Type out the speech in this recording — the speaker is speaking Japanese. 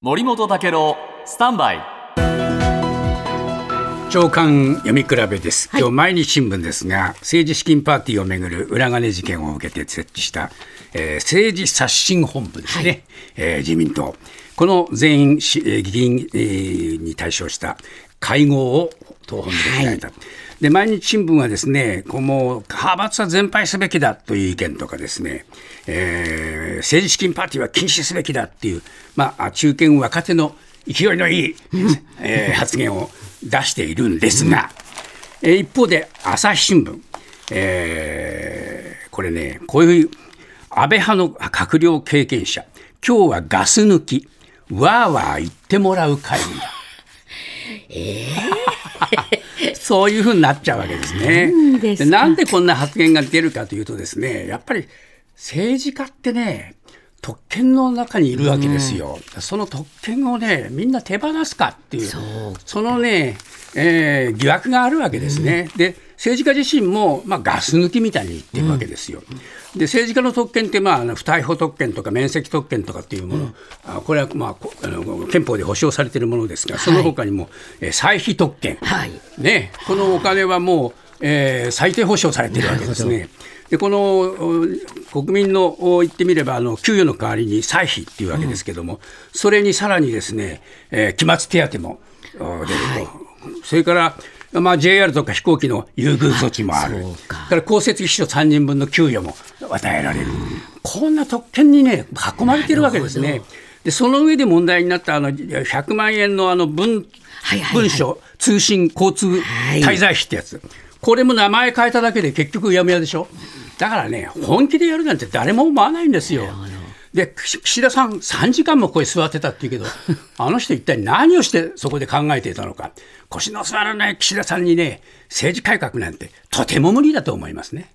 森本武郎スタンバイ。長官読み比べです、今日毎日新聞ですが政治資金パーティーをめぐる裏金事件を受けて設置した、えー政治刷新本部ですね、えー自民党。この全員議員、えーに対象した会合を党本部で開いた、で毎日新聞はですねこうもう派閥は全廃すべきだという意見とかですね、えー政治資金パーティーは禁止すべきだっていう、まあ、中堅若手の勢いのいい、えー発言を出しているんですが、えー一方で朝日新聞、えーこれねこういう安倍派の閣僚経験者今日はガス抜きわーわー言ってもらう会議だ。そういうふうになっちゃうわけですね。なんですかなんでこんな発言が出るかというとですね、やっぱり政治家ってね、特権の中にいるわけですよ。その特権をね、みんな手放すかっていう、そのね、えー疑惑があるわけですね。で政治家自身も、まあ、ガス抜きみたいに言ってるわけですよ。で政治家の特権って、まああの、不逮捕特権とか免責特権とかっていうもの、あこれは、まあ、こあの憲法で保障されているものですが、その他にも、えー歳費特権、はい。ね、このお金はもう、えー最低保障されているわけですね。でこのお国民のお言ってみればあの給与の代わりに歳費っていうわけですけども、それにさらにですね、えー期末手当もそれから、まあ、JR とか飛行機の優遇措置もある、か。から公設秘書3人分の給与も与えられる、こんな特権にね、囲まれてるわけですね。でその上で問題になったあの100万円のあの文はいはいはい。文書、通信、交通はい。滞在費ってやつ、これも名前変えただけで結局うやむやでしょ、だからね、本気でやるなんて誰も思わないんですよ。で岸岸田さん、3時間もここに座ってたって言うけど、あの人、一体何をしてそこで考えていたのか、腰の座らない岸田さんにね、政治改革なんてとても無理だと思いますね。